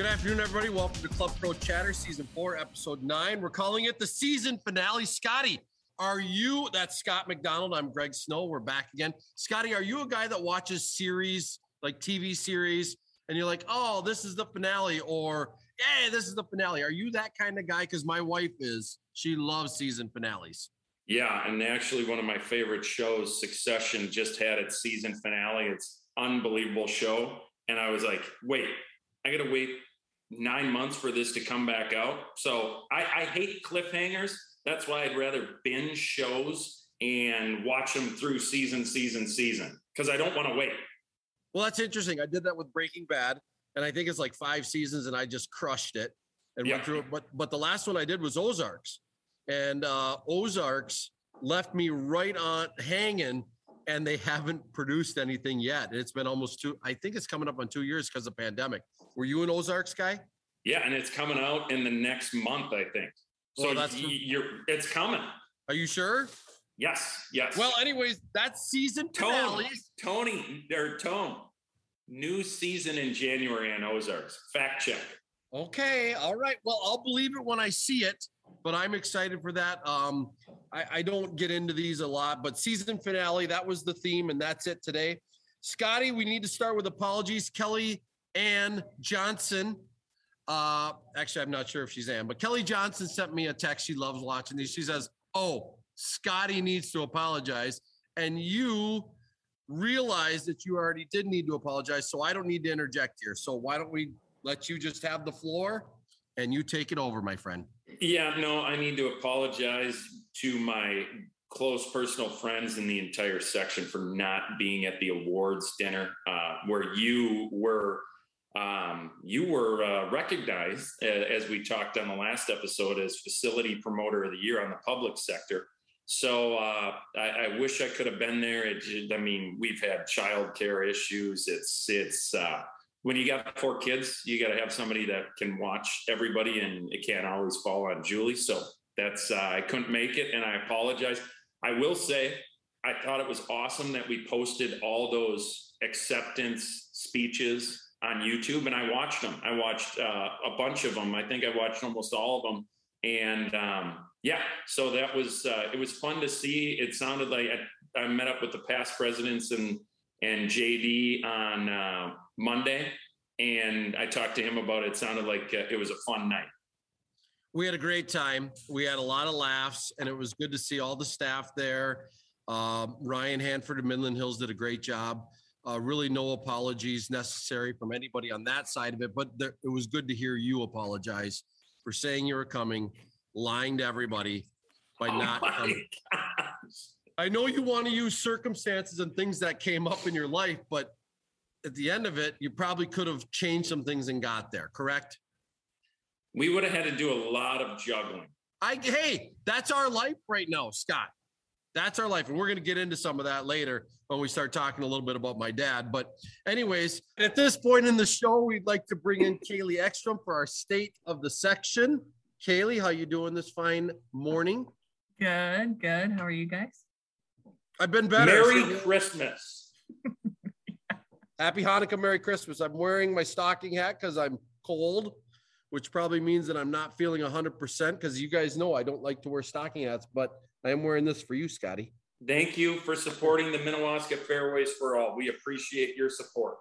Good afternoon, everybody. Welcome to Club Pro Chatter, Season 4, Episode 9. We're calling it the season finale. Scotty, are you, that's Scott McDonald. I'm Greg Snow. We're back again. Scotty, are you a guy that watches series, like TV series, and you're like, oh, this is the finale, or yeah, this is the finale? Are you that kind of guy? Because my wife is. She loves season finales. Yeah, and actually, one of my favorite shows, Succession, just had its season finale. It's unbelievable show, and I was like, wait, I got to wait nine months for this to come back out. So I, I hate cliffhangers. That's why I'd rather binge shows and watch them through season, season, season, because I don't want to wait. Well, that's interesting. I did that with Breaking Bad, and I think it's like five seasons, and I just crushed it and yeah. went through it. But but the last one I did was Ozarks, and uh, Ozarks left me right on hanging, and they haven't produced anything yet. It's been almost two. I think it's coming up on two years because of the pandemic. Were you an Ozarks guy? Yeah, and it's coming out in the next month, I think. So well, that's you're it's coming. Are you sure? Yes, yes. Well, anyways, that's season Tone, Tony, or Tone. New season in January on Ozarks. Fact check. Okay, all right. Well, I'll believe it when I see it, but I'm excited for that. Um, I, I don't get into these a lot, but season finale, that was the theme, and that's it today. Scotty, we need to start with apologies. Kelly Ann Johnson. Uh, actually, I'm not sure if she's Ann, but Kelly Johnson sent me a text. She loves watching these. She says, Oh, Scotty needs to apologize. And you realize that you already did need to apologize. So I don't need to interject here. So why don't we let you just have the floor and you take it over, my friend? Yeah, no, I need to apologize to my close personal friends in the entire section for not being at the awards dinner uh, where you were um, you were uh, recognized uh, as we talked on the last episode as facility promoter of the year on the public sector so uh, I, I, wish I could have been there. It, I mean, we've had childcare issues. It's it's uh, when you got four kids, you got to have somebody that can watch everybody, and it can't always fall on Julie. So that's uh, I couldn't make it, and I apologize. I will say I thought it was awesome that we posted all those acceptance speeches on YouTube, and I watched them. I watched uh, a bunch of them. I think I watched almost all of them, and um, yeah, so that was uh, it was fun to see. It sounded like I, I, met up with the past presidents and and JD on uh, Monday, and I talked to him about it. it sounded like uh, it was a fun night. We had a great time. We had a lot of laughs, and it was good to see all the staff there. Um, Ryan Hanford of Midland Hills did a great job. Uh, really, no apologies necessary from anybody on that side of it, but there, it was good to hear you apologize for saying you were coming, lying to everybody by oh not coming. I know you want to use circumstances and things that came up in your life, but at the end of it, you probably could have changed some things and got there, correct? We would have had to do a lot of juggling. I hey, that's our life right now, Scott. That's our life. And we're going to get into some of that later when we start talking a little bit about my dad. But, anyways, at this point in the show, we'd like to bring in Kaylee Ekstrom for our state of the section. Kaylee, how you doing this fine morning? Good, good. How are you guys? I've been better. Merry Christmas. Happy Hanukkah, Merry Christmas. I'm wearing my stocking hat because I'm cold, which probably means that I'm not feeling 100% because you guys know I don't like to wear stocking hats, but I am wearing this for you, Scotty. Thank you for supporting the Minnewaska Fairways for All. We appreciate your support.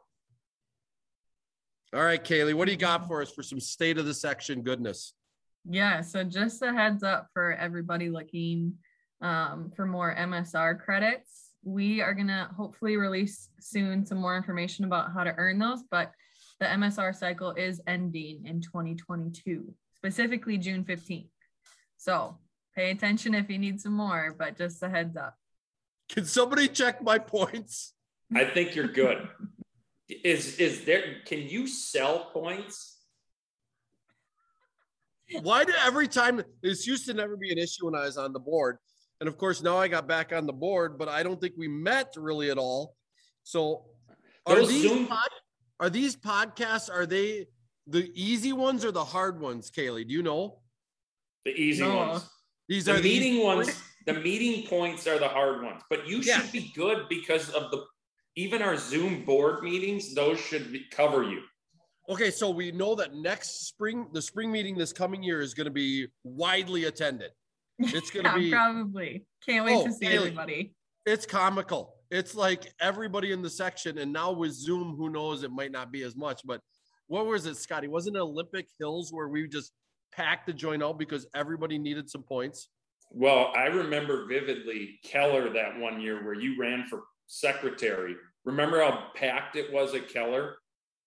All right, Kaylee, what do you got for us for some state of the section goodness? Yeah, so just a heads up for everybody looking um, for more MSR credits. We are going to hopefully release soon some more information about how to earn those, but the MSR cycle is ending in 2022, specifically June 15th. So pay attention if you need some more, but just a heads up. Can somebody check my points? I think you're good. is is there can you sell points? Why do every time this used to never be an issue when I was on the board? And of course, now I got back on the board, but I don't think we met really at all. So are these Zoom- pod, are these podcasts are they the easy ones or the hard ones, Kaylee? Do you know? The easy no. ones. These are the are meeting the ones. The meeting points are the hard ones, but you yeah. should be good because of the even our Zoom board meetings. Those should be, cover you. Okay, so we know that next spring, the spring meeting this coming year is going to be widely attended. It's gonna Yeah, be- probably. Can't wait Oh, to see Haley. everybody. It's comical. It's like everybody in the section, and now with Zoom, who knows? It might not be as much. But what was it, Scotty? Wasn't it Olympic Hills where we just packed the joint out because everybody needed some points? Well, I remember vividly Keller that one year where you ran for secretary. Remember how packed it was at Keller?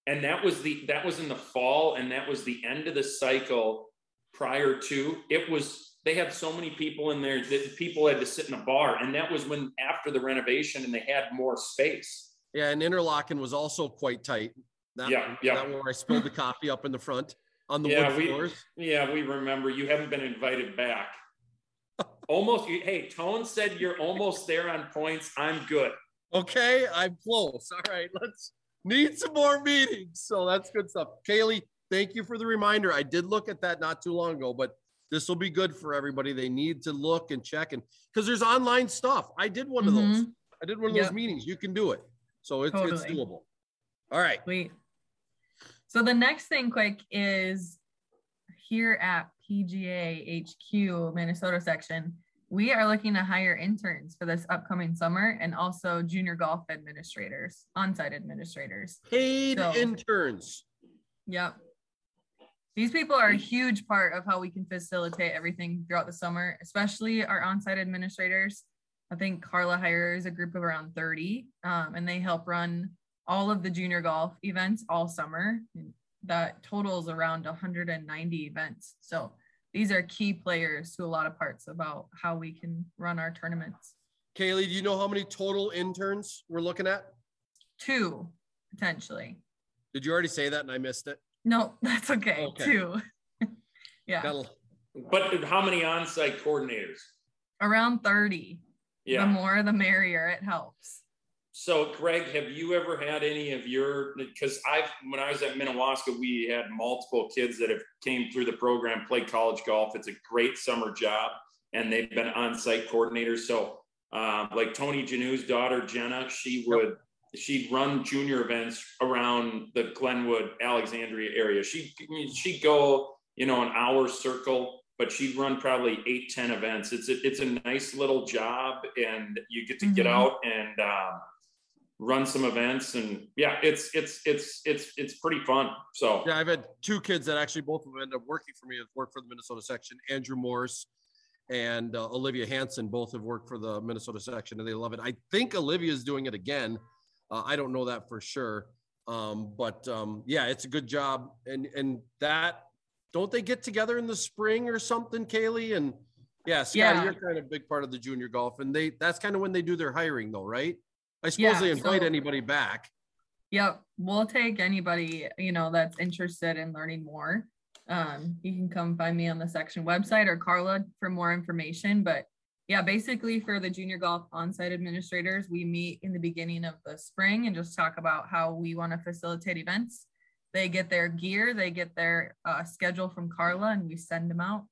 And that was the that was in the fall and that was the end of the cycle prior to it was they had so many people in there that people had to sit in a bar and that was when after the renovation and they had more space. Yeah, and Interlaken was also quite tight. That, Yeah, yeah. That where I spilled the coffee up in the front on the Yeah, wood we- floors. Yeah, we remember you haven't been invited back. Almost hey, Tone said you're almost there on points. I'm good. Okay, I'm close. All right, let's need some more meetings. So that's good stuff. Kaylee, thank you for the reminder. I did look at that not too long ago, but this will be good for everybody. They need to look and check and because there's online stuff. I did one of mm-hmm. those. I did one of Yep. those meetings. You can do it. So it's it's doable. All right. Sweet. So the next thing quick is here at PGA HQ Minnesota section, we are looking to hire interns for this upcoming summer and also junior golf administrators, on-site administrators. Paid So- interns. Yep. These people are a huge part of how we can facilitate everything throughout the summer, especially our on-site administrators. I think Carla hires a group of around 30, um, and they help run all of the junior golf events all summer. That totals around 190 events. So these are key players to a lot of parts about how we can run our tournaments. Kaylee, do you know how many total interns we're looking at? Two, potentially. Did you already say that and I missed it? No, that's okay. Okay. Two. yeah, Got But how many on-site coordinators? around 30. Yeah. the more the merrier it helps So Greg, have you ever had any of your because I've when I was at Minnewaska, we had multiple kids that have came through the program, played college golf. It's a great summer job, and they've been on-site coordinators. So uh, like Tony Janu's daughter Jenna, she would she'd run junior events around the Glenwood, Alexandria area. She she'd go, you know, an hour circle, but she'd run probably eight, 10 events. It's a, it's a nice little job and you get to get Mhm. out and um, run some events. And yeah, it's, it's, it's, it's, it's pretty fun. So Yeah, I've had two kids that actually both of them end up working for me. Have worked for the Minnesota section. Andrew Morse and uh, Olivia Hanson both have worked for the Minnesota section, and they love it. I think Olivia is doing it again. Uh, I don't know that for sure, um, but um, yeah, it's a good job. And and that don't they get together in the spring or something, Kaylee? And yeah, Scotty, Yeah. you're kind of a big part of the junior golf, and they that's kind of when they do their hiring, though, right? I suppose Yeah, they invite so- anybody back. yep we'll take anybody you know that's interested in learning more. Um, you can come find me on the section website or carla for more information but yeah basically for the junior golf on-site administrators we meet in the beginning of the spring and just talk about how we want to facilitate events. They get their gear they get their uh, schedule from carla and we send them out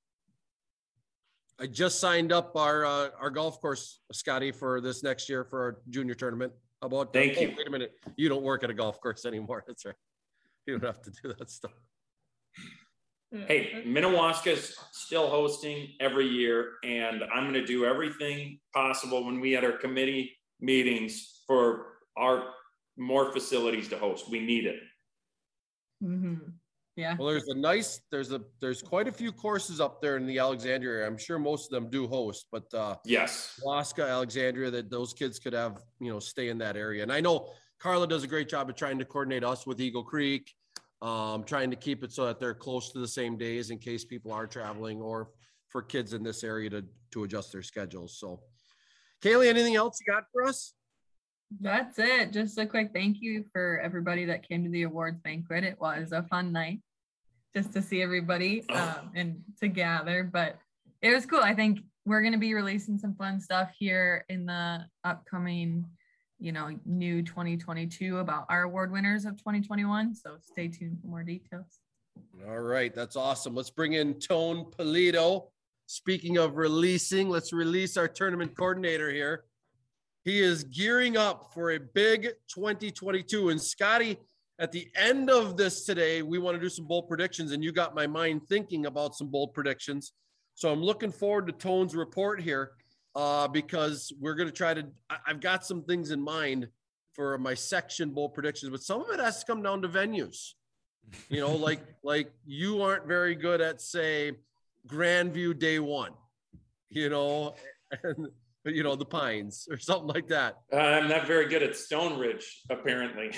I just signed up our uh, our golf course, Scotty, for this next year for our junior tournament. How About Thank oh, you. Wait a minute, you don't work at a golf course anymore. That's right. You don't have to do that stuff. Hey, Minnewaska's still hosting every year, and I'm going to do everything possible when we had our committee meetings for our more facilities to host. We need it. hmm yeah Well, there's a nice, there's a, there's quite a few courses up there in the Alexandria area. I'm sure most of them do host, but uh, Yes. Alaska, Alexandria, that those kids could have, you know, stay in that area. And I know Carla does a great job of trying to coordinate us with Eagle Creek, um, trying to keep it so that they're close to the same days in case people are traveling or for kids in this area to, to adjust their schedules. So Kaylee, anything else you got for us? That's it. Just a quick thank you for everybody that came to the awards banquet. It was a fun night just to see everybody um, and to gather, but it was cool. I think we're going to be releasing some fun stuff here in the upcoming, you know, new 2022 about our award winners of 2021. So stay tuned for more details. All right, that's awesome. Let's bring in Tone Polito. Speaking of releasing, let's release our tournament coordinator here. He is gearing up for a big 2022. And Scotty, at the end of this today, we want to do some bold predictions, and you got my mind thinking about some bold predictions. So I'm looking forward to Tone's report here uh, because we're going to try to. I, I've got some things in mind for my section bold predictions, but some of it has to come down to venues. You know, like like you aren't very good at say Grandview day one, you know, and you know the Pines or something like that. Uh, I'm not very good at Stone Ridge, apparently.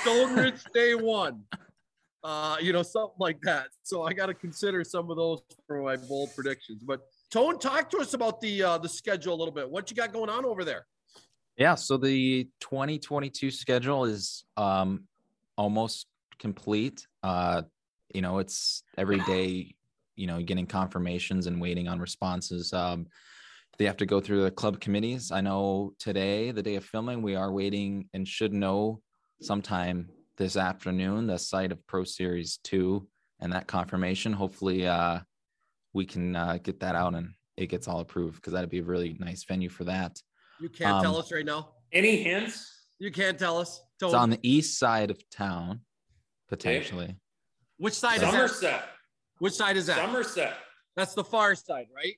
Stone Ridge day one, uh, you know, something like that. So I got to consider some of those for my bold predictions. But Tone, talk to us about the uh, the schedule a little bit. What you got going on over there? Yeah, so the 2022 schedule is um, almost complete. Uh, you know, it's every day, you know, getting confirmations and waiting on responses. Um, they have to go through the club committees. I know today, the day of filming, we are waiting and should know sometime this afternoon the site of Pro Series 2 and that confirmation. Hopefully, uh, we can uh, get that out and it gets all approved because that'd be a really nice venue for that. You can't um, tell us right now. Any hints? You can't tell us. It's on the east side of town, potentially. Okay. Which side Somerset. is that? Which side is that? Somerset. That's the far side, right?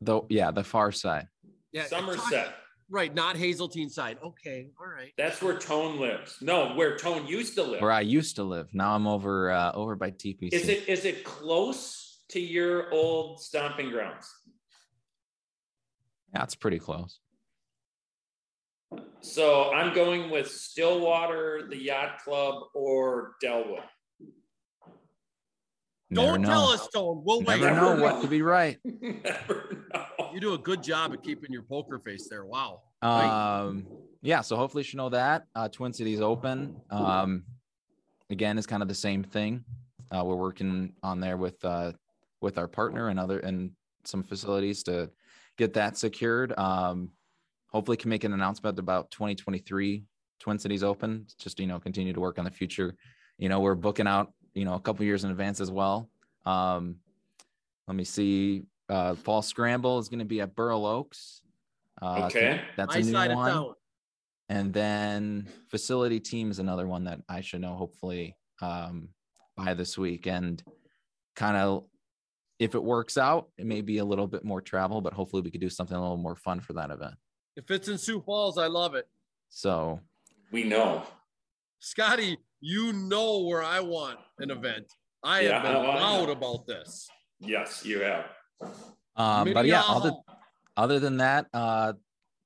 Though, yeah, the far side. Yeah, Somerset. Right, not Hazeltine side. Okay, all right. That's where Tone lives. No, where Tone used to live. Where I used to live. Now I'm over uh, over by TPC. Is it is it close to your old stomping grounds? Yeah, it's pretty close. So I'm going with Stillwater, the Yacht Club, or Dellwood. Don't know. tell us, Tone. We'll Never wait. Never know what to be right. Never know. You do a good job at keeping your poker face there. Wow. Um, yeah. So hopefully she know that uh, Twin Cities Open. Um, again, is kind of the same thing. Uh, we're working on there with uh, with our partner and other and some facilities to get that secured. Um, hopefully, can make an announcement about 2023 Twin Cities Open. Just you know, continue to work on the future. You know, we're booking out you know a couple years in advance as well. Um, let me see. Uh, Fall Scramble is going to be at Burl Oaks. Uh, okay, that's a new one. And then facility team is another one that I should know hopefully um, by this week. And kind of if it works out, it may be a little bit more travel, but hopefully we could do something a little more fun for that event. If it's in Sioux Falls, I love it. So we know. Scotty, you know where I want an event. I yeah, have been loud about this. Yes, you have. Um, but yeah, other, other than that, uh,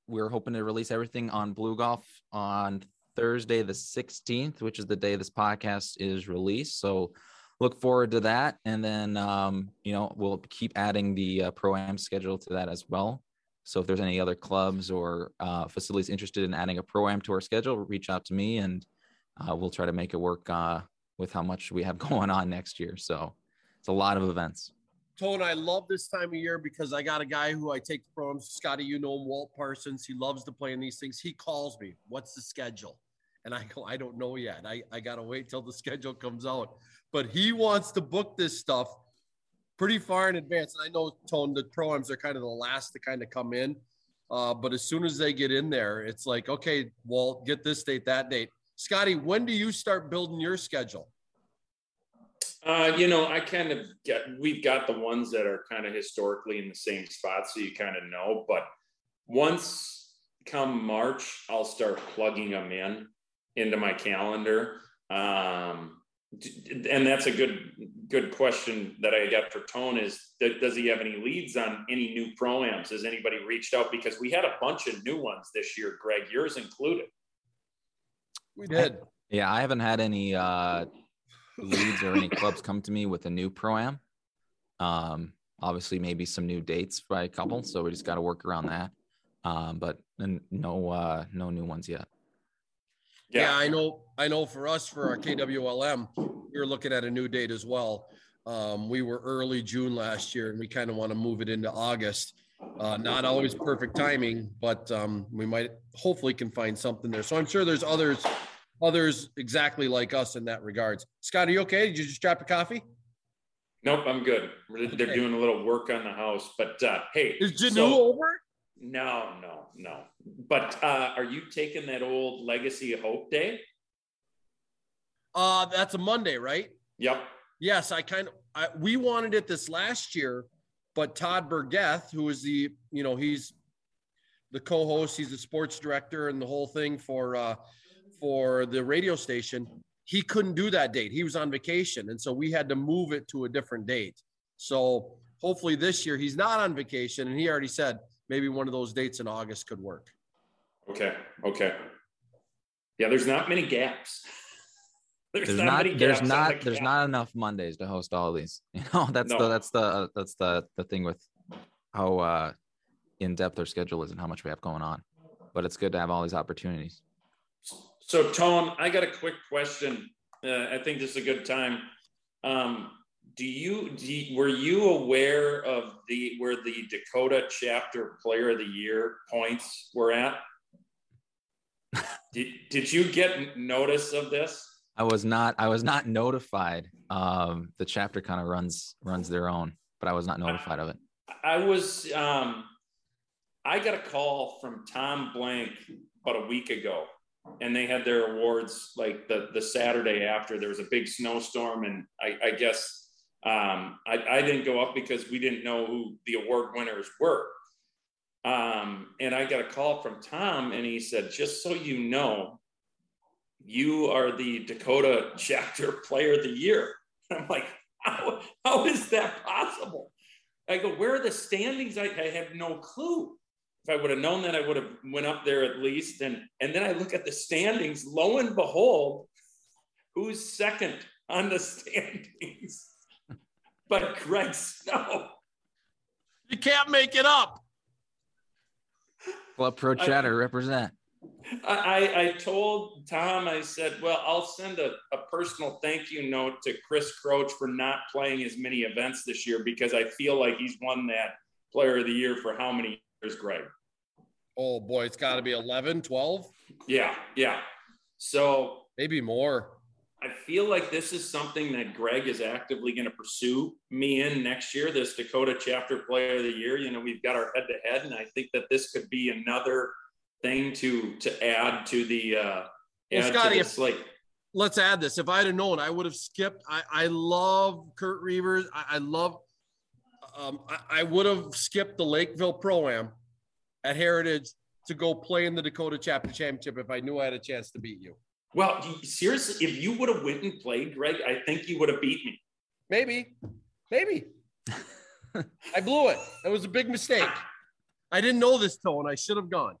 we're hoping to release everything on Blue Golf on Thursday, the 16th, which is the day this podcast is released. So look forward to that. And then, um, you know, we'll keep adding the uh, pro am schedule to that as well. So if there's any other clubs or uh, facilities interested in adding a pro am to our schedule, reach out to me and uh, we'll try to make it work uh, with how much we have going on next year. So it's a lot of events. Tone, I love this time of year because I got a guy who I take programs. Scotty, you know him, Walt Parsons. He loves to play in these things. He calls me, What's the schedule? And I go, I don't know yet. I, I got to wait till the schedule comes out but he wants to book this stuff pretty far in advance. And I know Tone the proams are kind of the last to kind of come in. Uh, but as soon as they get in there, it's like, okay, well, get this date, that date. Scotty, when do you start building your schedule? Uh, you know, I kind of get, we've got the ones that are kind of historically in the same spot. So you kind of know, but once come March, I'll start plugging them in into my calendar. Um, and that's a good good question that I got for Tone is does he have any leads on any new proams? Has anybody reached out? Because we had a bunch of new ones this year, Greg, yours included. We did. Yeah, I haven't had any uh, leads or any clubs come to me with a new proam. Um, obviously, maybe some new dates by a couple, so we just got to work around that. Um, but no, uh, no new ones yet. Yeah. yeah. I know. I know. For us, for our KWLM, we are looking at a new date as well. Um, we were early June last year, and we kind of want to move it into August. Uh, not always perfect timing, but um, we might hopefully can find something there. So I'm sure there's others, others exactly like us in that regards. Scott, are you okay? Did you just drop a coffee? Nope, I'm good. They're okay. doing a little work on the house, but uh, hey, is Janu so, over? No, no, no. But uh, are you taking that old Legacy Hope Day? Uh, that's a Monday, right? Yep. Yes, I kind of I, we wanted it this last year, but Todd Burgeth, who is the you know he's the co-host, he's the sports director and the whole thing for uh, for the radio station. He couldn't do that date. He was on vacation, and so we had to move it to a different date. So hopefully this year he's not on vacation, and he already said maybe one of those dates in August could work. Okay. Okay. Yeah, there's not many gaps. There's, not, many there's gaps not the there's not enough Mondays to host all these. You know, that's No. the that's the uh, that's the the thing with how uh in depth our schedule is and how much we have going on. But it's good to have all these opportunities. So, Tone, I got a quick question. Uh, I think this is a good time. Um, do you, do you- were you aware of the where the Dakota Chapter Player of the Year points were at? did, did you get notice of this? I was not I was not notified. Um the chapter kind of runs runs their own, but I was not notified of it. I was um I got a call from Tom Blank about a week ago and they had their awards like the the Saturday after there was a big snowstorm and I, I guess um I, I didn't go up because we didn't know who the award winners were. Um and I got a call from Tom and he said, just so you know, you are the Dakota chapter player of the year. I'm like, how, how is that possible? I go, where are the standings? I, I have no clue. If I would have known that, I would have went up there at least. And and then I look at the standings. Lo and behold, who's second on the standings? but Greg Snow. You can't make it up. Club Pro I- Chatter represent. I, I, I told Tom, I said, well, I'll send a, a personal thank you note to Chris Croach for not playing as many events this year because I feel like he's won that player of the year for how many years, Greg? Oh boy, it's got to be 11, 12, Yeah, yeah. So maybe more. I feel like this is something that Greg is actively going to pursue me in next year, this Dakota chapter player of the year. You know, we've got our head to head, and I think that this could be another thing to to add to the uh Well, add Scotty, to if- the slate. let's add this. If I'd have known, I would have skipped. I, I love Kurt Reavers. I, I love. Um, I, I would have skipped the Lakeville Pro Am at Heritage to go play in the Dakota Chapter Championship if I knew I had a chance to beat you. Well, seriously, if you would have went and played, Greg, I think you would have beat me. Maybe, maybe. I blew it. It was a big mistake. I didn't know this tone. I should have gone.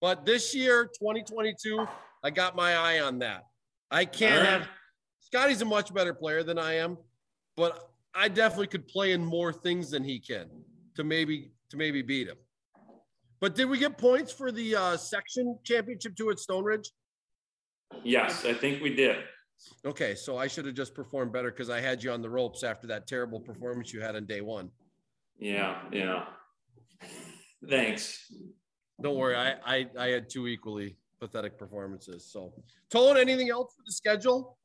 But this year, 2022, I got my eye on that. I can't All right. have Scotty's a much better player than I am, but I definitely could play in more things than he can to maybe to maybe beat him. But did we get points for the uh, section championship too at Stone Ridge? Yes, I think we did. Okay, so I should have just performed better because I had you on the ropes after that terrible performance you had on day one. Yeah, yeah. Thanks. Don't worry, I I, I had two equally pathetic performances. So, Tone, anything else for the schedule?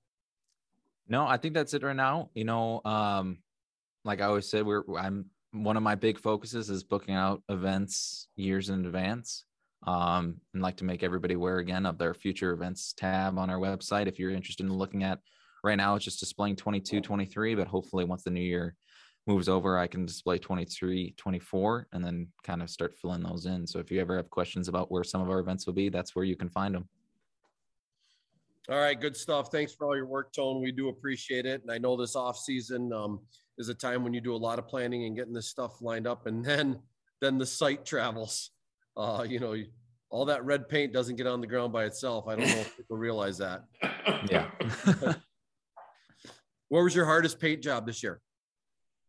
No, I think that's it right now. You know, um, like I always said, we're I'm one of my big focuses is booking out events years in advance. Um, and like to make everybody aware again of their future events tab on our website. If you're interested in looking at right now, it's just displaying 22, 23, but hopefully once the new year moves over, I can display 23, 24, and then kind of start filling those in. So if you ever have questions about where some of our events will be, that's where you can find them. All right, good stuff. Thanks for all your work, Tone. We do appreciate it. And I know this off season um, is a time when you do a lot of planning and getting this stuff lined up, and then then the site travels. Uh, you know, all that red paint doesn't get on the ground by itself. I don't know if people realize that. Yeah. What was your hardest paint job this year?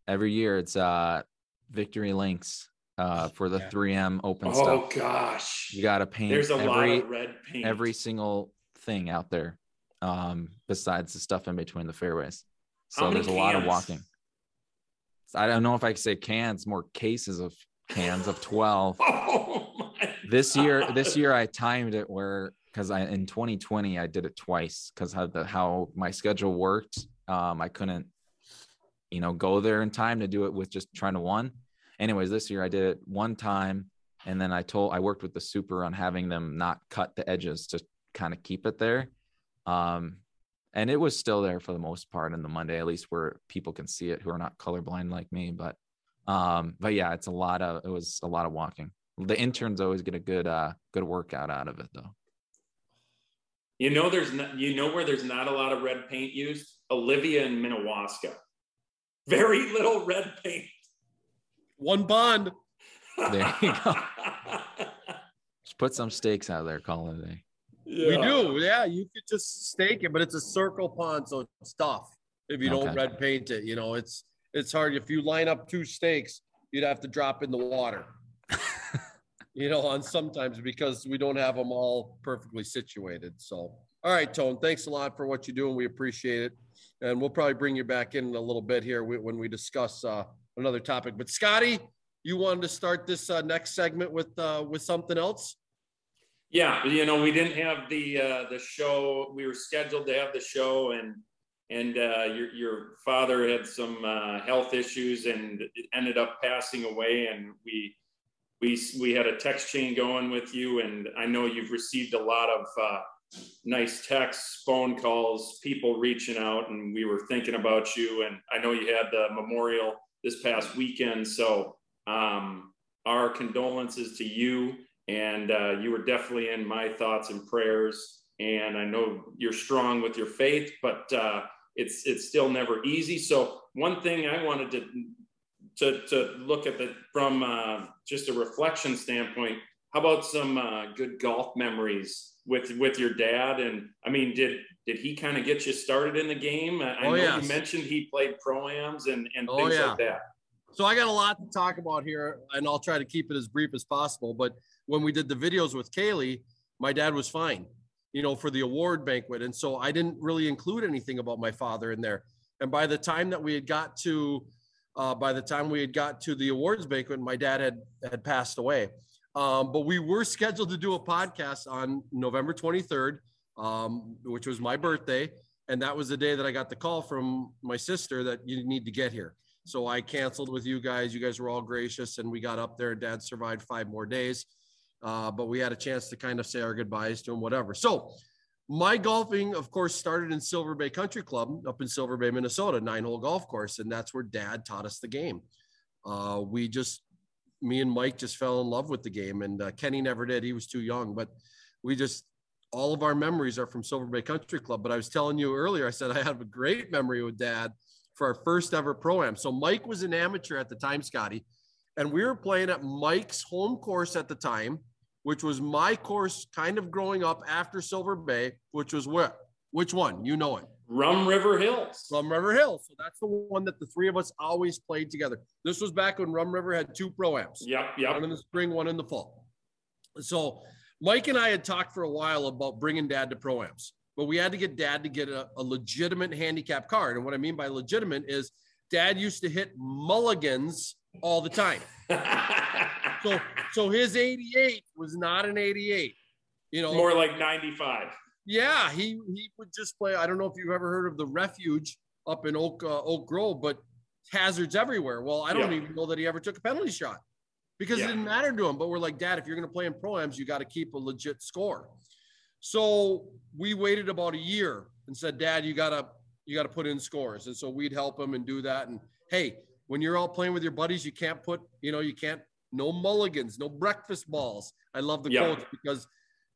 every year it's uh victory links uh for the Yeah. 3m open oh stuff gosh. you got to paint There's a every lot of red paint. every single thing out there um besides the stuff in between the fairways. So there's a lot of walking. I don't know if i could say cans more cases of cans of 12 Oh this year this year i timed it where because i in 2020 i did it twice because how the how my schedule worked. Um i couldn't you know go there in time to do it with just trying to one. Anyways this year i did it one time and then i told i worked with the super on having them not cut the edges to kind of keep it there um and it was still there for the most part in the Monday, at least where people can see it who are not colorblind like me. But um, but yeah, it's a lot of it was a lot of walking. The interns always get a good uh good workout out of it though. You know, there's not, you know where there's not a lot of red paint used? Olivia and Minnewaska. Very little red paint. One bond. There you go. Just put some stakes out there, call it a day. We do. Yeah, you could just stake it, but it's a circle pond, so it's tough if you don't red paint it. You know, it's it's hard. If you line up two stakes, you'd have to drop in the water. you know, on sometimes because we don't have them all perfectly situated. So, all right, Tone, thanks a lot for what you do, and we appreciate it. And we'll probably bring you back in a little bit here when we discuss uh, another topic. But Scotty, you wanted to start this uh, next segment with uh, with something else? Yeah, you know, we didn't have the uh, the show. We were scheduled to have the show, and and uh, your your father had some uh, health issues and it ended up passing away. And we we we had a text chain going with you, and I know you've received a lot of uh, nice texts, phone calls, people reaching out, and we were thinking about you. And I know you had the memorial this past weekend, so um, our condolences to you and uh, you were definitely in my thoughts and prayers. And I know you're strong with your faith, but uh, it's it's still never easy. So one thing I wanted to to, to look at the from uh, just a reflection standpoint. How about some uh, good golf memories with with your dad? And I mean, did did he kind of get you started in the game? I, I Oh, know yes. you mentioned he played pro-ams and and Oh, things yeah. like that. So I got a lot to talk about here, and I'll try to keep it as brief as possible. But when we did the videos with Kaylee, my dad was fine, you know, for the award banquet, and so I didn't really include anything about my father in there. And by the time that we had got to, uh, by the time we had got to the awards banquet, my dad had had passed away. Um, but we were scheduled to do a podcast on November 23rd, um, which was my birthday, and that was the day that I got the call from my sister that you need to get here. So I canceled with you guys. You guys were all gracious, and we got up there. Dad survived five more days, uh, but we had a chance to kind of say our goodbyes to him, whatever. So my golfing, of course, started in Silver Bay Country Club up in Silver Bay, Minnesota, nine hole golf course, and that's where Dad taught us the game. Uh, we just, me and Mike just fell in love with the game, and uh, Kenny never did. He was too young, but we just all of our memories are from Silver Bay Country Club. But I was telling you earlier, I said I have a great memory with Dad for our first ever pro am. So Mike was an amateur at the time, Scotty, and we were playing at Mike's home course at the time, which was my course kind of growing up after Silver Bay, which was where which one? You know it. Rum River Hills. Rum River Hills. So that's the one that the three of us always played together. This was back when Rum River had two pro ams Yep, yep. one in the spring, one in the fall. So Mike and I had talked for a while about bringing dad to pro-ams, but we had to get dad to get a, a legitimate handicap card. And what I mean by legitimate is dad used to hit mulligans all the time. So, so his 88 was not an 88, you know, More like 95. yeah, he, he would just play. I don't know if you've ever heard of the refuge up in Oak, uh, Oak Grove, but hazards everywhere. Well, I don't Yeah. even know that he ever took a penalty shot because Yeah. it didn't matter to him. But we're like, Dad, if you're going to play in pro-ams, you got to keep a legit score. So we waited about a year and said, Dad, you gotta you gotta put in scores. And so we'd help him and do that. And hey, when you're all playing with your buddies, you can't put, you know, you can't no mulligans, no breakfast balls. I love the Yeah. coach because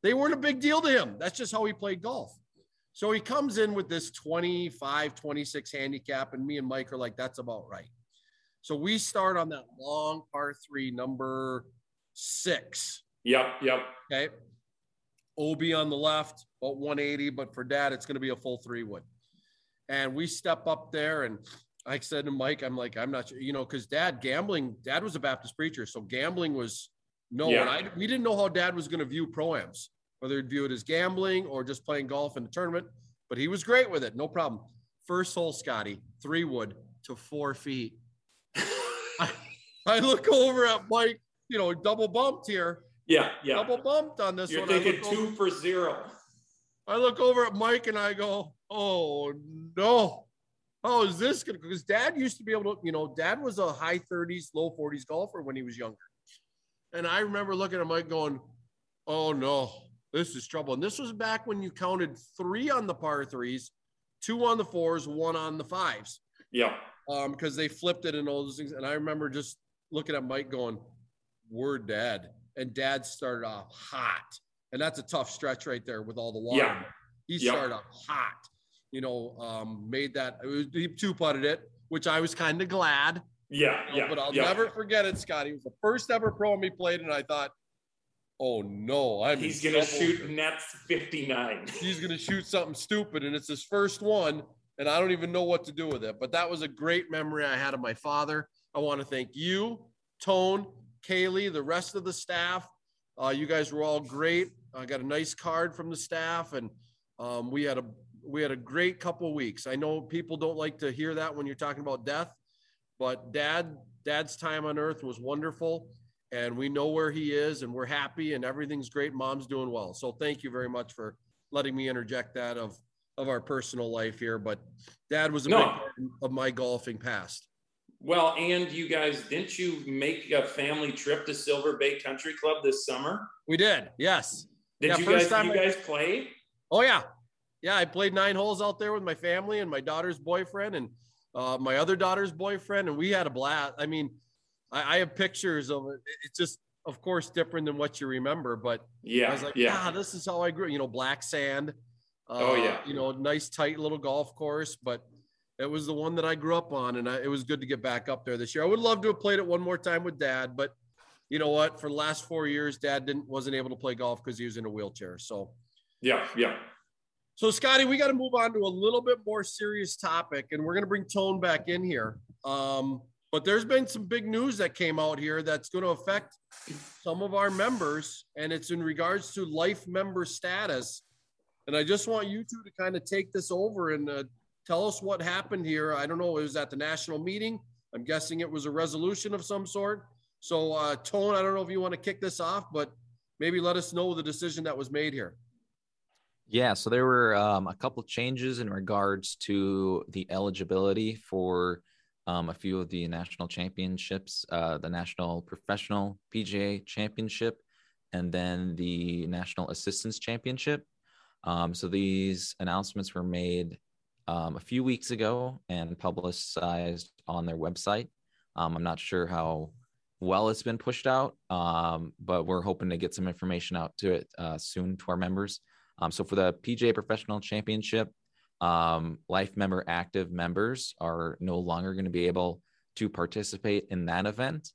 they weren't a big deal to him. That's just how he played golf. So he comes in with this 25, 26 handicap, and me and Mike are like, that's about right. So we start on that long par three, number six. Yep, yep. Okay. OB on the left, about 180, but for dad, it's going to be a full three wood. And we step up there, and I said to Mike, I'm like, I'm not sure, you know, because dad gambling, dad was a Baptist preacher. So gambling was no, Yeah. and I, we didn't know how dad was going to view proams, whether he'd view it as gambling or just playing golf in the tournament, but he was great with it. No problem. First hole, Scotty, three wood to four feet. I, I look over at Mike, you know, double bumped here Yeah, yeah. double bumped on this You're one. I thinking look, over, two for zero. I look over at Mike and I go, "Oh no, how is this going?" to Because Dad used to be able to, you know, Dad was a high 30s, low 40s golfer when he was younger, and I remember looking at Mike going, "Oh no, this is trouble." And this was back when you counted three on the par threes, two on the fours, one on the fives. Yeah. Um, because they flipped it and all those things. And I remember just looking at Mike going, We're dead. And dad started off hot. And that's a tough stretch right there with all the water. Yeah. He Yep. started off hot. You know, um, made that was, he two putted it, which I was kind of glad. Yeah. you know, Yeah. but I'll yeah. never forget it, Scott. He was the first ever pro he played, and I thought, oh no, I'm He's gonna shoot here. nets 59. He's gonna shoot something stupid, and it's his first one, and I don't even know what to do with it. But that was a great memory I had of my father. I want to thank you, Tone, Kaylee, the rest of the staff. Uh, you guys were all great. I got a nice card from the staff, and um, we had a we had a great couple weeks. I know people don't like to hear that when you're talking about death, but dad dad's time on earth was wonderful and we know where he is and we're happy and everything's great mom's doing well so thank you very much for letting me interject that of of our personal life here but dad was a No. big part of my golfing past Well, and you guys, didn't you make a family trip to Silver Bay Country Club this summer? we did yes Did Yeah, you first guys time you I- guys play? oh yeah yeah i played nine holes out there with my family and my daughter's boyfriend and uh, my other daughter's boyfriend and we had a blast i mean I, I have pictures of it it's just of course different than what you remember but yeah, I was like, yeah. ah, this is how I grew. You know, black sand. Uh, Oh, yeah. You know, nice tight little golf course, but it was the one that I grew up on, and I, it was good to get back up there this year. I would love to have played it one more time with Dad, but you know what? For the last four years, Dad didn't wasn't able to play golf because he was in a wheelchair. So, yeah. Yeah. so Scotty, we got to move on to a little bit more serious topic, and we're going to bring Tone back in here. Um, but there's been some big news that came out here that's going to affect some of our members, and it's in regards to life member status. And I just want you two to kind of take this over and uh, tell us what happened here. I don't know. It was at the national meeting. I'm guessing it was a resolution of some sort. So, uh, Tone, I don't know if you want to kick this off, but maybe let us know the decision that was made here. Yeah, so there were um, a couple changes in regards to the eligibility for um, a few of the national championships, uh, the National Professional PGA Championship, and then the National Assistants Championship. Um, so these announcements were made um, a few weeks ago and publicized on their website. Um, I'm not sure how well it's been pushed out, um, but we're hoping to get some information out to it uh, soon to our members. Um, so for the PGA Professional Championship, um, life member active members are no longer going to be able to participate in that event.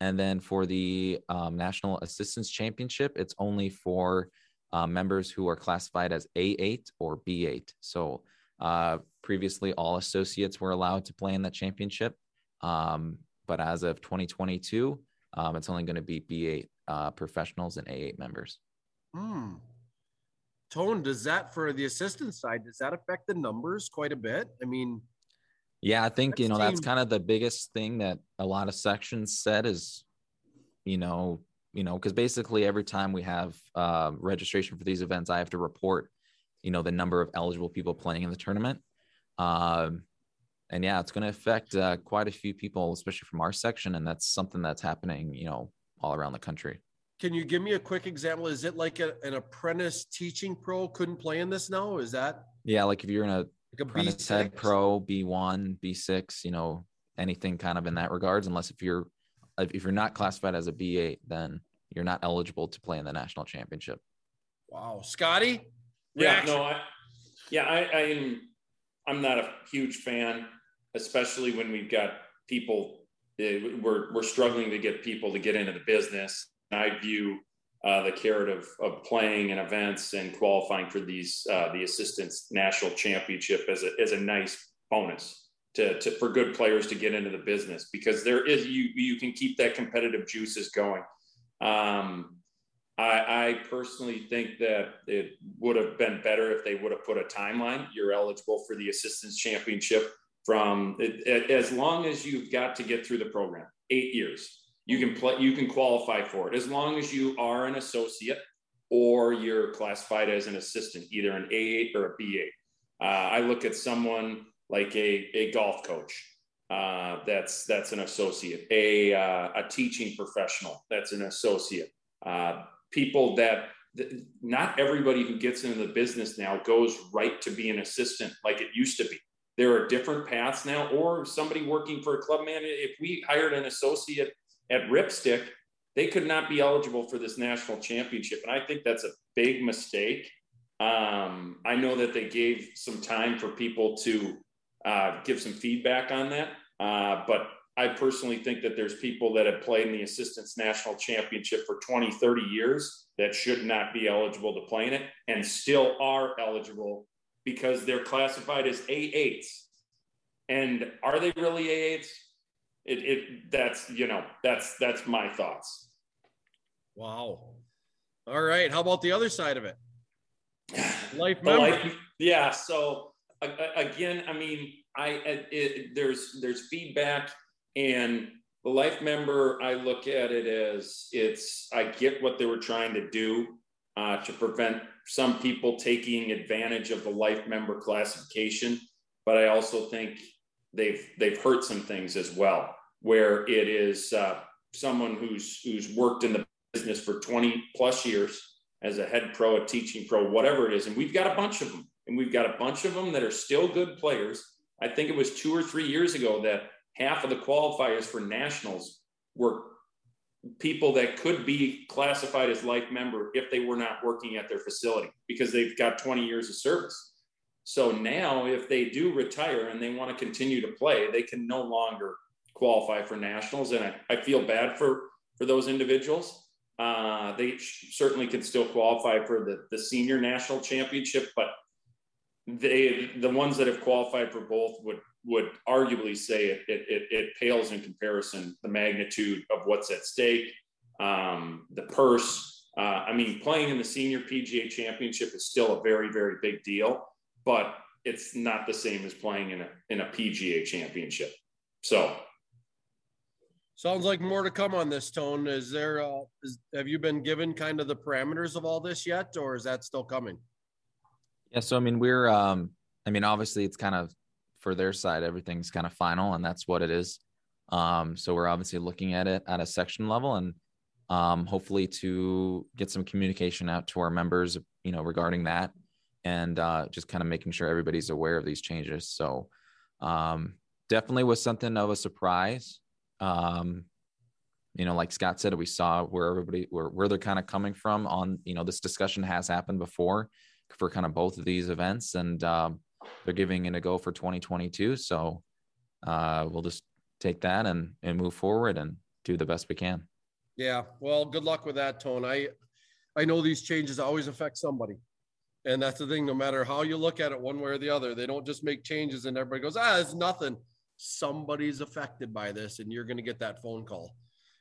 And then for the um, National Assistants Championship, it's only for uh, members who are classified as A8 or B8. So uh, previously, all associates were allowed to play in that championship. Um, but as of 2022, um, it's only going to be B8 uh, professionals and A8 members. Hmm. Tone, does that for the assistant side, does that affect the numbers quite a bit? I mean, Yeah, I think you know that's kind of the biggest thing that a lot of sections said is, you know, you know, because basically every time we have uh, registration for these events, I have to report, you know, the number of eligible people playing in the tournament. Um, and yeah, it's going to affect uh, quite a few people, especially from our section, and that's something that's happening, you know, all around the country. can you give me a quick example? Is it like a, an apprentice teaching pro couldn't play in this now? Is that Yeah, like if you're in a like a apprentice B6? head pro b1 b6 you know anything kind of in that regards unless if you're if you're not classified as a b8 then you're not eligible to play in the national championship Wow, Scotty. Yeah, no, I, yeah, I, I'm, I'm not a huge fan, especially when we've got people. eh, We're we're struggling to get people to get into the business. I view uh, the carrot of of playing in events and qualifying for these uh, the assistants national championship as a as a nice bonus to, to for good players to get into the business because there is you you can keep that competitive juices going. Um, I, I personally think that it would have been better if they would have put a timeline. You're eligible for the assistants championship from it, it- as long as you've got to get through the program, eight years. You can play, you can qualify for it as long as you are an associate or you're classified as an assistant, either an A8 or a B8. Uh, I look at someone like a, a golf coach uh, that's that's an associate, a uh, a teaching professional that's an associate. Uh, people that not everybody who gets into the business now goes right to be an assistant like it used to be. There are different paths now, or somebody working for a club man. If we hired an associate at Ripstick, they could not be eligible for this national championship. And I think that's a big mistake. Um, I know that they gave some time for people to uh, give some feedback on that. Uh, but I personally think that there's people that have played in the assistants national championship for 20, 30 years that should not be eligible to play in it and still are eligible because they're classified as A8s. And are they really A8s? It, it that's you know that's that's my thoughts. Wow. All right. How about the other side of it? Life member. Life, yeah. So again, I mean, I it, there's there's feedback and the life member, I look at it as it's, I get what they were trying to do uh, to prevent some people taking advantage of the life member classification. But I also think they've, they've hurt some things as well, where it is uh, someone who's, who's worked in the business for 20 plus years as a head pro, a teaching pro, whatever it is. And we've got a bunch of them and we've got a bunch of them that are still good players. I think it was two or three years ago that half of the qualifiers for nationals were people that could be classified as life member if they were not working at their facility because they've got 20 years of service. So now, if they do retire and they want to continue to play, they can no longer qualify for nationals. And I, I feel bad for, for those individuals. Uh, they certainly can still qualify for the, the senior national championship, but they the ones that have qualified for both would would arguably say it, it, it, it, pales in comparison the magnitude of what's at stake, um, the purse. Uh, I mean, playing in the senior PGA championship is still a very, very big deal, but it's not the same as playing in a, in a PGA championship. So. Sounds like more to come on this tone. Is there, uh, is, have you been given kind of the parameters of all this yet, or is that still coming? Yeah. So, I mean, we're, um, I mean, obviously it's kind of for their side, everything's kind of final, and that's what it is. Um, so we're obviously looking at it at a section level, and um, hopefully to get some communication out to our members, you know, regarding that, and uh, just kind of making sure everybody's aware of these changes. So um, definitely was something of a surprise. Um, you know, like Scott said, we saw where everybody where where they're kind of coming from on. You know, this discussion has happened before for kind of both of these events, and um, they're giving it a go for 2022. So uh, we'll just take that and and move forward and do the best we can. Yeah. Well, good luck with that, Tone. I I know these changes always affect somebody. And that's the thing, no matter how you look at it, one way or the other, they don't just make changes and everybody goes, ah, it's nothing. Somebody's affected by this, and you're going to get that phone call.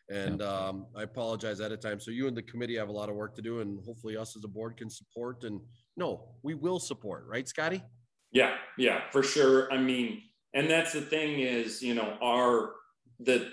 And um, I apologize at a time. So you and the committee have a lot of work to do, and hopefully us as a board can support. And no, we will support, right, Scotty? Yeah, yeah, for sure. I mean, and that's the thing is, you know, our that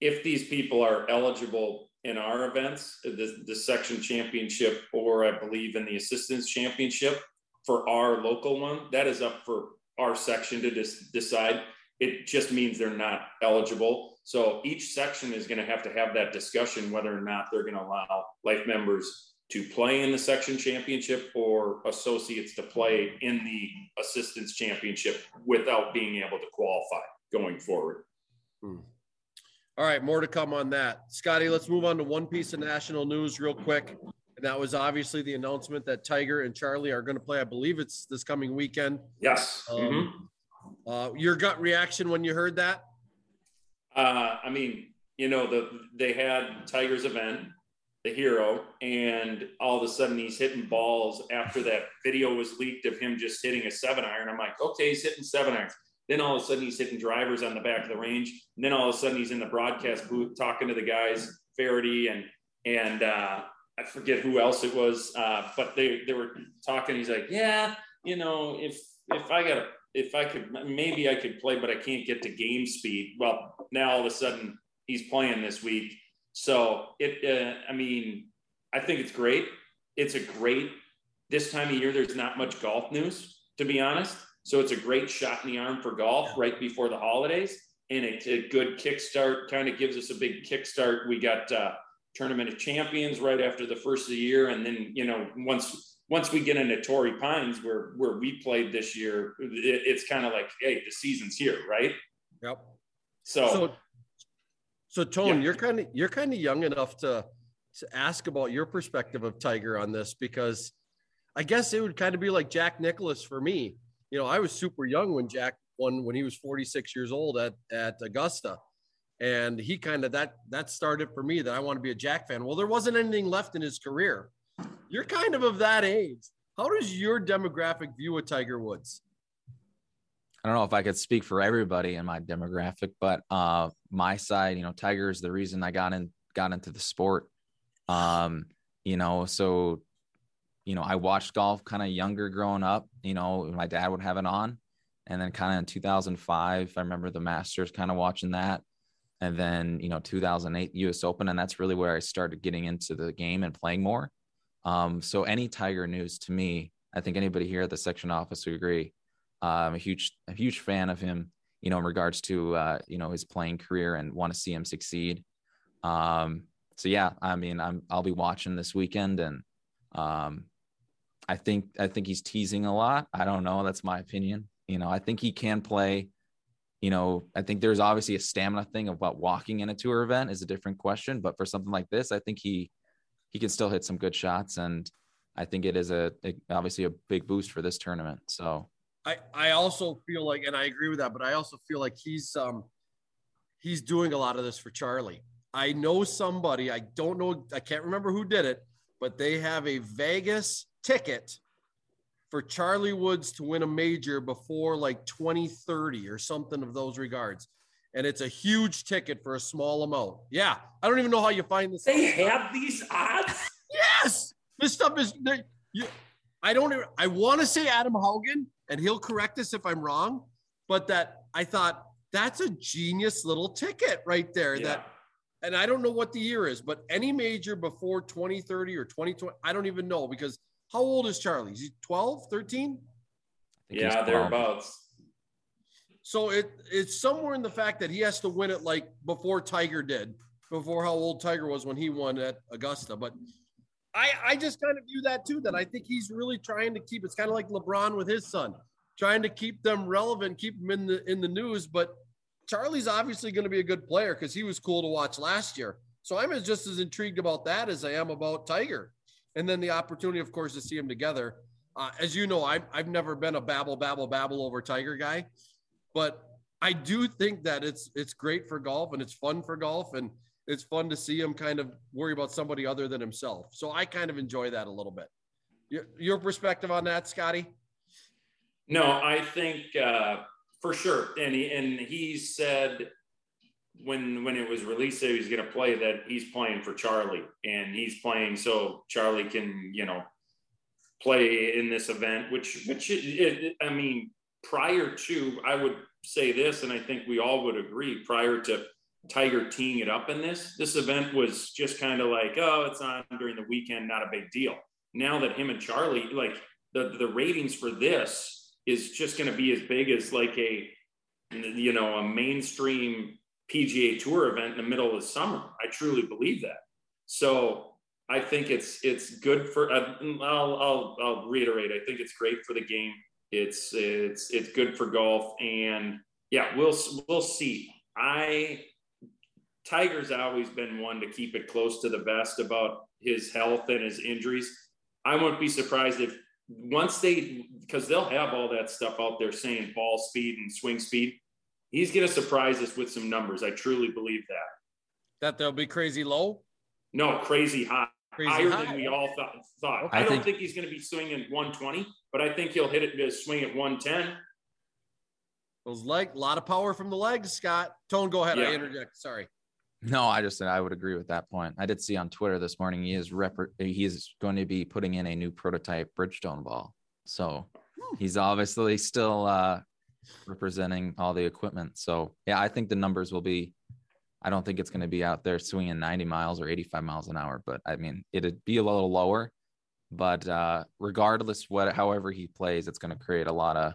if these people are eligible in our events, the, the section championship, or I believe in the assistants championship for our local one, that is up for our section to dis- decide. It just means they're not eligible. So each section is going to have to have that discussion whether or not they're going to allow life members to play in the section championship or associates to play in the assistants championship without being able to qualify going forward. Hmm. All right, more to come on that. Scotty, let's move on to one piece of national news real quick. And that was obviously the announcement that Tiger and Charlie are going to play. I believe it's this coming weekend. Yes. Um, mm-hmm. uh, your gut reaction when you heard that? Uh, I mean, you know, the they had Tiger's event the hero, and all of a sudden he's hitting balls after that video was leaked of him just hitting a seven iron. I'm like, okay, he's hitting seven irons. Then all of a sudden he's hitting drivers on the back of the range. And then all of a sudden he's in the broadcast booth talking to the guys, Faraday and and uh, I forget who else it was, uh, but they they were talking. He's like, yeah, you know, if if I got if I could maybe I could play, but I can't get to game speed. Well, now all of a sudden he's playing this week so it, uh, I mean, I think it's great. It's a great this time of year. There's not much golf news, to be honest. So it's a great shot in the arm for golf right before the holidays, and it's a good kickstart. Kind of gives us a big kickstart. We got uh, tournament of champions right after the first of the year. And then, you know, once once we get into Torrey Pines where where we played this year, it, it's kind of like, hey, the season's here, right? Yep. So, So, so Tone, Yeah. you're kind of you're kind of young enough to to ask about your perspective of Tiger on this because I guess it would kind of be like Jack Nicklaus for me. You know, I was super young when Jack won when he was 46 years old at at Augusta. And he kind of that that started for me that I want to be a Jack fan. Well, there wasn't anything left in his career. You're kind of of that age. How does your demographic view of Tiger Woods? I don't know if I could speak for everybody in my demographic, but uh, my side, you know, Tiger is the reason I got in, got into the sport. Um, you know, so, you know, I watched golf kind of younger growing up. You know, my dad would have it on, and then kind of in 2005, I remember the Masters, kind of watching that, and then you know, 2008 U.S. Open, and that's really where I started getting into the game and playing more. Um, so any Tiger news to me, I think anybody here at the section office would agree. Uh, I'm a huge, a huge fan of him, you know, in regards to, uh, you know, his playing career and want to see him succeed. Um, so yeah, I mean, I'm, I'll be watching this weekend and, um, I think, I think he's teasing a lot. I don't know. That's my opinion. You know, I think he can play, you know, I think there's obviously a stamina thing about walking in a tour event is a different question, but for something like this, I think he, he can still hit some good shots. And I think it is a, a obviously a big boost for this tournament. So, I I also feel like, and I agree with that, but I also feel like he's um he's doing a lot of this for Charlie. I know somebody, I don't know, I can't remember who did it, but they have a Vegas ticket for Charlie Woods to win a major before like 2030 or something of those regards. And it's a huge ticket for a small amount. Yeah. I don't even know how you find this. they have these odds. Yes, this stuff is. You, I don't. I want to say Adam Haugen, and he'll correct us if I'm wrong. But that I thought that's a genius little ticket right there. Yeah. That, and I don't know what the year is, but any major before 2030 or 2020, I don't even know because how old is Charlie? Is he 12, 13? I think he's yeah, thereabouts. So it it's somewhere in the fact that he has to win it like before Tiger did, before how old Tiger was when he won at Augusta. But I I just kind of view that too. That I think he's really trying to keep. It's kind of like LeBron with his son, trying to keep them relevant, keep them in the in the news. But Charlie's obviously going to be a good player because he was cool to watch last year. So I'm just as intrigued about that as I am about Tiger. And then the opportunity, of course, to see them together. Uh, as you know, I've, I've never been a babble, babble, babble over Tiger guy, but I do think that it's it's great for golf and it's fun for golf and it's fun to see him kind of worry about somebody other than himself. So I kind of enjoy that a little bit. Your, your perspective on that, Scotty? No, I think uh, for sure, and he, and he said when when it was released that he was going to play that he's playing for Charlie, and he's playing so Charlie can you know play in this event, which which it, it, I mean, prior to I would say this, and I think we all would agree prior to Tiger teeing it up in this, this event was just kind of like, oh, it's on during the weekend, not a big deal. Now that him and Charlie, like the the ratings for this is just going to be as big as like a you know a mainstream PGA Tour event in the middle of the summer. I truly believe that. So I think it's it's good for. Uh, I'll I'll I'll reiterate. I think it's great for the game. It's it's it's good for golf, and yeah, we'll we'll see. I Tiger's always been one to keep it close to the vest about his health and his injuries. I wouldn't be surprised if once they because they'll have all that stuff out there saying ball speed and swing speed. He's going to surprise us with some numbers. I truly believe that. That they'll be crazy low, No, crazy high, crazy higher high. than we all thought. thought. Okay. I, don't think- think he's going to be swinging 120, but I think he'll hit it uh, swing at 110. Those leg, a lot of power from the legs, Scott. Tone, go ahead. I interject. Sorry. No, I just said I would agree with that point. I did see on Twitter this morning he is rep- he is going to be putting in a new prototype Bridgestone ball. So he's obviously still uh, representing all the equipment. So yeah, I think the numbers will be. I don't think it's going to be out there swinging 90 miles or 85 miles an hour, but I mean it'd be a little lower. But uh, regardless, what however he plays, it's going to create a lot of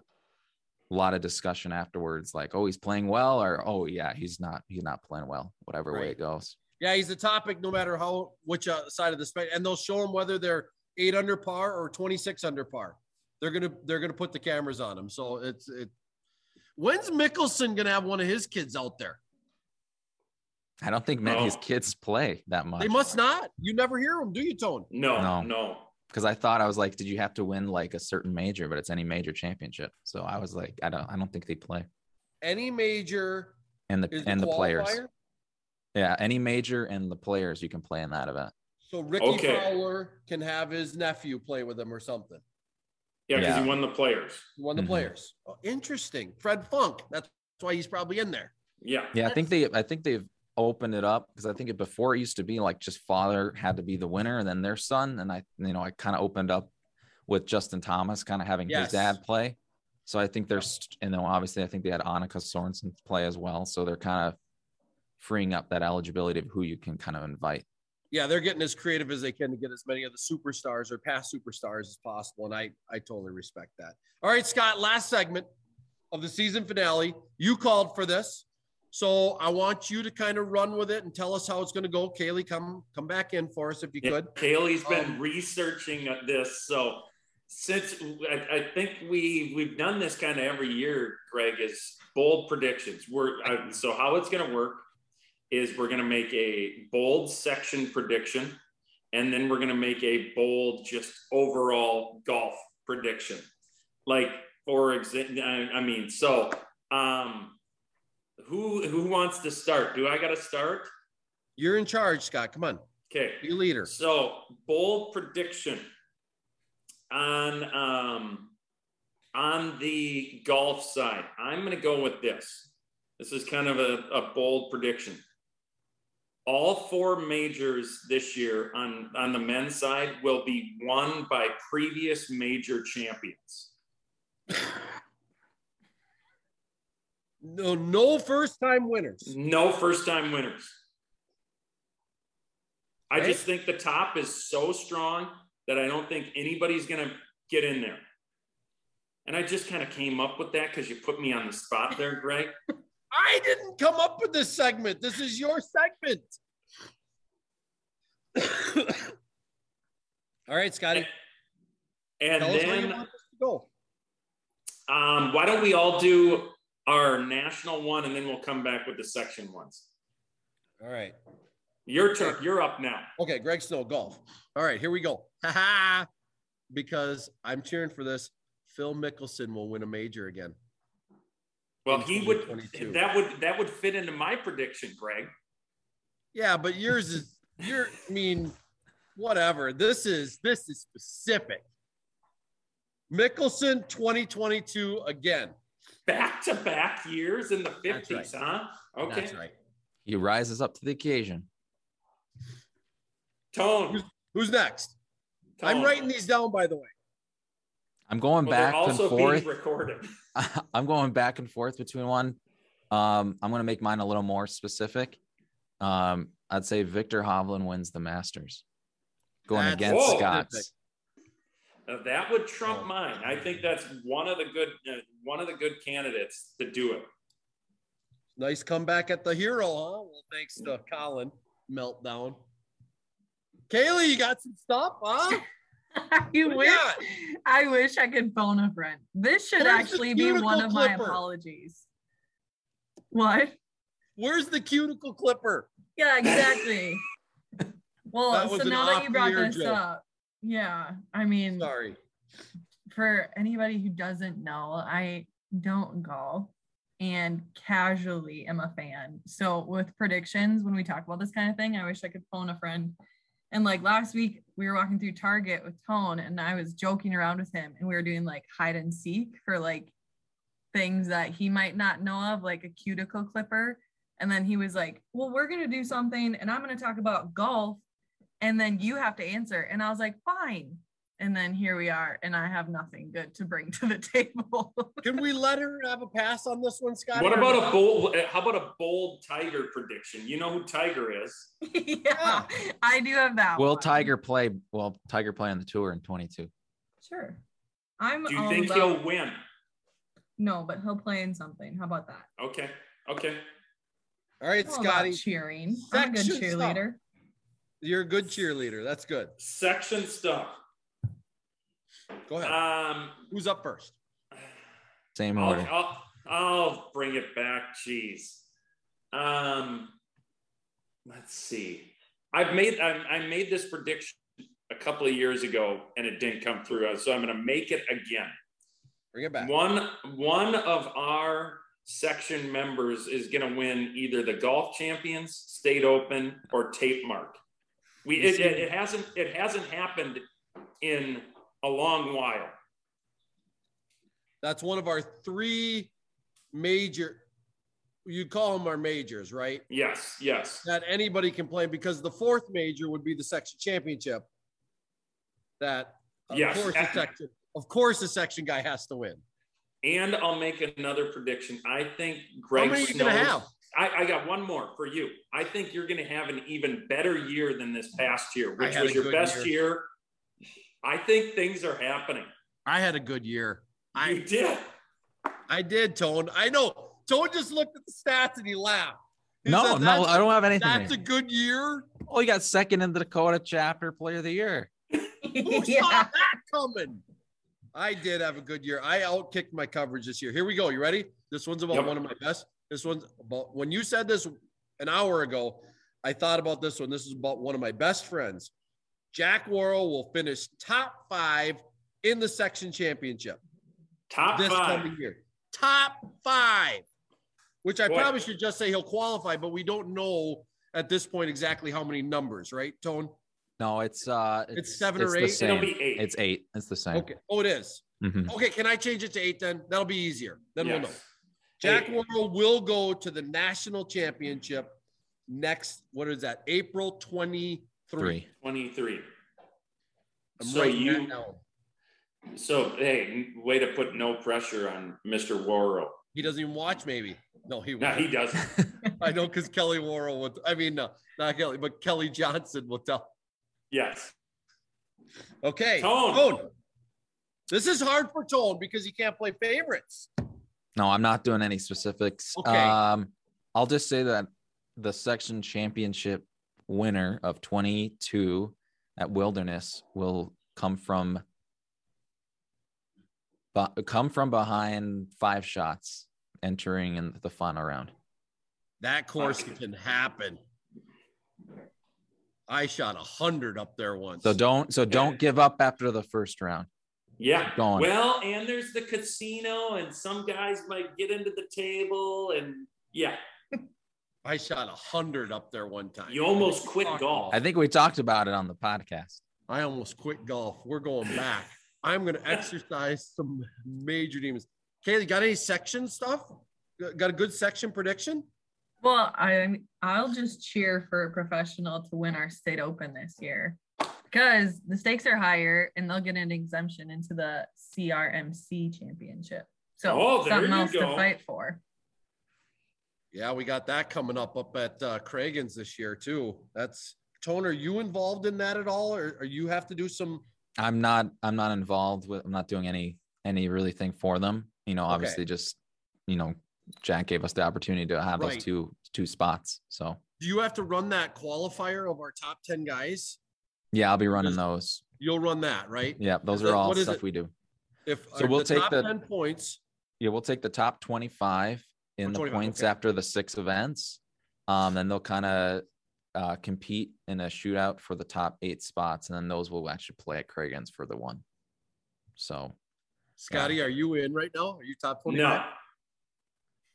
a lot of discussion afterwards like oh he's playing well or oh yeah he's not he's not playing well whatever way it goes Yeah, he's a topic no matter how which uh, side of the spectrum, and they'll show him whether they're eight under par or 26 under par. They're gonna they're gonna put the cameras on him. So it's it. When's Mickelson gonna have one of his kids out there? I don't think Matt, his kids play that much. They must not. You never hear them, do you, Tone? No, No. no. Because I thought I was like, did you have to win like a certain major? But it's any major championship. So I was like, I don't, I don't think they play. Any major And the and the players, yeah, any major and the players you can play in that event. So Rickie Okay. Fowler can have his nephew play with him or something. Yeah, because Yeah. he won the players. He won the Mhm. players. Oh, interesting. Fred Funk. That's why he's probably in there. Yeah. Yeah, I think they, I think they've opened it up because I think it before it used to be like just father had to be the winner and then their son, and I, you know, I kind of opened up with Justin Thomas kind of having Yes. his dad play. So I think there's, and then obviously I think they had Annika Sorenstam play as well. So they're kind of freeing up that eligibility of who you can kind of invite. Yeah, they're getting as creative as they can to get as many of the superstars or past superstars as possible. And I, I totally respect that. All right, Scott, last segment of the season finale. You called for this. So I want you to kind of run with it and tell us how it's going to go. Kaylee, come come back in for us if you Yeah, could. Kaylee's been Um, researching this. So since I, I think we we've done this kind of every year, Greg, is bold predictions. We're I, so how it's going to work is we're going to make a bold section prediction, and then we're going to make a bold just overall golf prediction. Like for example, I, I mean, so um, who who wants to start? Do I got to start? You're in charge, Scott. Come on. Okay. Be leader. So bold prediction on um, on the golf side. I'm going to go with this. This is kind of a, a bold prediction. All four majors this year on on the men's side will be won by previous major champions. No, no first time winners. No first time winners. I Okay. just think the top is so strong that I don't think anybody's going to get in there. And I just kind of came up with that because you put me on the spot there, Greg. I didn't come up with this segment. This is your segment. All right, Scotty. And Tell us where you then, want this to go. um, why don't we all do our national one and then we'll come back with the section ones? All right. Your turn. You're up now. Okay, Greg Snow, golf. All right, here we go. Ha ha. Because I'm cheering for this. Phil Mickelson will win a major again. Well, he would that would that would fit into my prediction, Greg. Yeah, but yours is your I mean, whatever. This is this is specific. Mickelson 2022 again. Back to back years in the 50s, right. huh? Okay. That's right. He rises up to the occasion. Tone. Who's next? I'm writing these down, by the way. I'm going Well, they're back and forth. being recorded. I'm going back and forth between one. Um, I'm going to make mine a little more specific. Um, I'd say Viktor Hovland wins the Masters, going That's against Whoa. Scott's. Now, that would trump Oh. mine. I think that's one of the good uh, one of the good candidates to do it. Nice comeback at the hero, huh? Well, thanks to Collin meltdown. Kaylee, you got some stuff, huh? you What wish you got? I wish I could phone a friend. This should Where's actually be one cuticle of my apologies. What? Where's the cuticle clipper? Yeah, exactly. well, so now that you brought this joke. up, yeah, I mean, Sorry. for anybody who doesn't know, I don't golf and casually am a fan. So with predictions, when we talk about this kind of thing, I wish I could phone a friend. And like last week, we were walking through Target with Tone, and I was joking around with him, and we were doing like hide and seek for like things that he might not know of, like a cuticle clipper. And then he was like, Well, we're gonna do something, and I'm gonna talk about golf, and then you have to answer. And I was like, Fine. And then here we are, and I have nothing good to bring to the table. Can we let her have a pass on this one, Scott? What about a bold? How about a bold Tiger prediction? You know who Tiger is. yeah, I do have that. Will one. Tiger play? Will Tiger play on the tour in 22? Sure. I'm Do you all think about- he'll win? No, but he'll play in something. How about that? Okay. Okay. All right, I don't know about Scotty, cheering. I'm a good Section stuff. Cheerleader. you're a good cheerleader. That's good. Section stuff. Go ahead. Um, Who's up first? Same I'll, order. I'll, I'll bring it back. Jeez. Um, let's see. I've made I, I made this prediction a couple of years ago and it didn't come through. So I'm going to make it again. Bring it back. One one of our section members is going to win either the golf champions, state open, or Tapemark. We it, it, it hasn't it hasn't happened in a long while. That's one of our three major. You call them our majors, right? Yes, yes. That anybody can play because the fourth major would be the section championship. That of Yes. course the section, of course the section guy has to win. And I'll make another prediction. I think How Greg many are you gonna have? I, I got one more for you. I think you're going to have an even better year than this past year, which was your best year. year. I think things are happening. I had a good year. you I did. I did, Tone. I know. Tone just looked at the stats and he laughed. He No, said, no, I don't have anything. That's a good year. Oh, you got second in the Dakota chapter player of the year. Who saw yeah. that coming? I did have a good year. I outkicked my coverage this year. Here we go. You ready? This one's about Yep. one of my best. This one's about when you said this an hour ago. I thought about this one. This is about one of my best friends. Jack Worrell will finish top five in the section championship Top this five. coming year. Top five, which I Boy. probably should just say he'll qualify, but we don't know at this point exactly how many numbers, right, Tone? No, it's uh, It's seven or eight? It'll be eight. It's eight. It's the same. Okay. Oh, it is. Mhm. Okay, can I change it to eight then? That'll be easier. Then we'll know. Yes. Jack Eight. Worrell will go to the national championship next. What is that? April 23. 23. I'm So you- that. So, hey, way to put no pressure on Mr. Worrell. He doesn't even watch, maybe. No, he No, won't. he doesn't. I know because Kelly Worrell would. I mean, no, not Kelly, but Kelly Johnson will tell. Yes. Okay. Tone. This is hard for Tone because he can't play favorites. No, I'm not doing any specifics. Okay. Um, I'll just say that the section championship winner of 22 at Wilderness will come from but come from behind five shots entering in the final round. That course can happen. I shot a hundred up there once. So don't so don't give up after the first round. Yeah. Keep going. Well, and there's the casino, and some guys might get into the table, and yeah, I shot a hundred up there one time. you almost quit golf. I think we talked about it on the podcast. I almost quit golf. We're going back. I'm going to exercise some major demons. Kaylee, got any section stuff? Got a good section prediction? Well, I I'll just cheer for a professional to win our state open this year because the stakes are higher and they'll get an exemption into the CRMC championship. So Oh, something you else to fight for. Yeah, we got that coming up up at uh, Cragun's this year too. That's Tone. Are you involved in that at all, or, or you have to do some? I'm not I'm not involved with I'm not doing any any really thing for them. You know, Okay. obviously just you know, Jack gave us the opportunity to have Right. those two two spots. So Do you have to run that qualifier of our top ten guys? Yeah, I'll be running Just- those. You'll run that, right? Yeah, those that- are all stuff it? we do. If So uh, we'll the take top the- ten points. Yeah, we'll take the top 25 in the 25, points okay. after the six events. Um, then they'll kind of uh, compete in a shootout for the top eight spots, and then those will actually play at Cragun's for the one. So Scotty, are you in right now? Are you top twenty? no.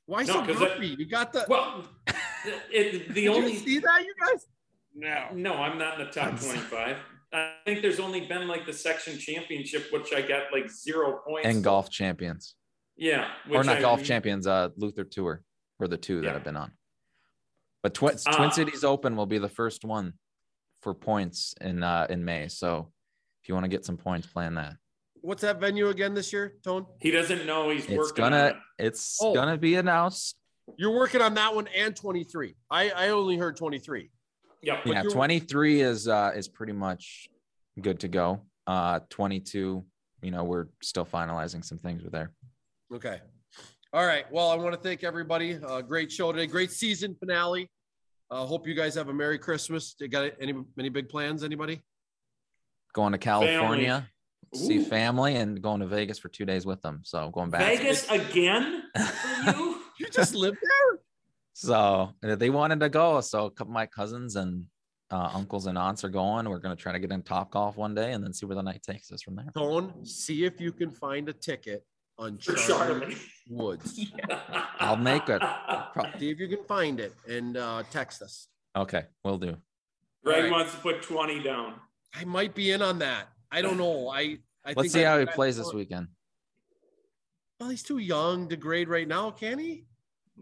Why No, so 'cause that- grumpy? You got the. Well, it, the only you see that, you guys? No, no, I'm not in the top 25. I think there's only been like the section championship, which I got like zero points. and golf champions, Yeah. or which not I- golf champions, uh, Luther Tour were the two that Yeah. have been on. But Twin Twin Ah. Cities Open will be the first one for points in uh, in May. So if you want to get some points, plan that. What's that venue again this year, Tone? He doesn't know he's It's working on gonna it. it's Oh. gonna be announced You're working on that one and 23. I, I only heard 23. Yeah. Yeah 23 is uh is pretty much good to go uh 22 you know we're still finalizing some things with there Okay. All right. Well, I want to thank everybody. Uh, great show today. Great season finale. Uh, hope you guys have a Merry Christmas. You got any any big plans? Anybody? Going to California, see Ooh. family, and going to Vegas for two days with them. So going back. Vegas again for you? You just live there. So they wanted to go. So a couple of my cousins and uh, uncles and aunts are going. We're gonna try to get in Top Golf one day and then see where the night takes us from there. Tone, see if you can find a ticket on For Charlie Charlie. Woods. I'll make it. Pro- See if you can find it and uh, text us. Okay, we'll do. Greg All right. wants to put 20 down. I might be in on that. I don't know. I I Let's think see I- how he plays this weekend. Well, he's too young to grade right now, can he?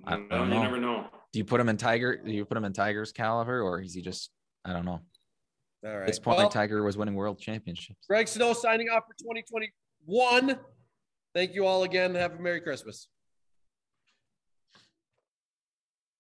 I mm, don't know. you know. never know. Do you put him in Tiger? Do you put him in Tiger's caliber, or is he just? I don't know. All At this point, Well, Tiger was winning world championships. Greg Snow signing off for 2021. Thank you all again. Have a Merry Christmas.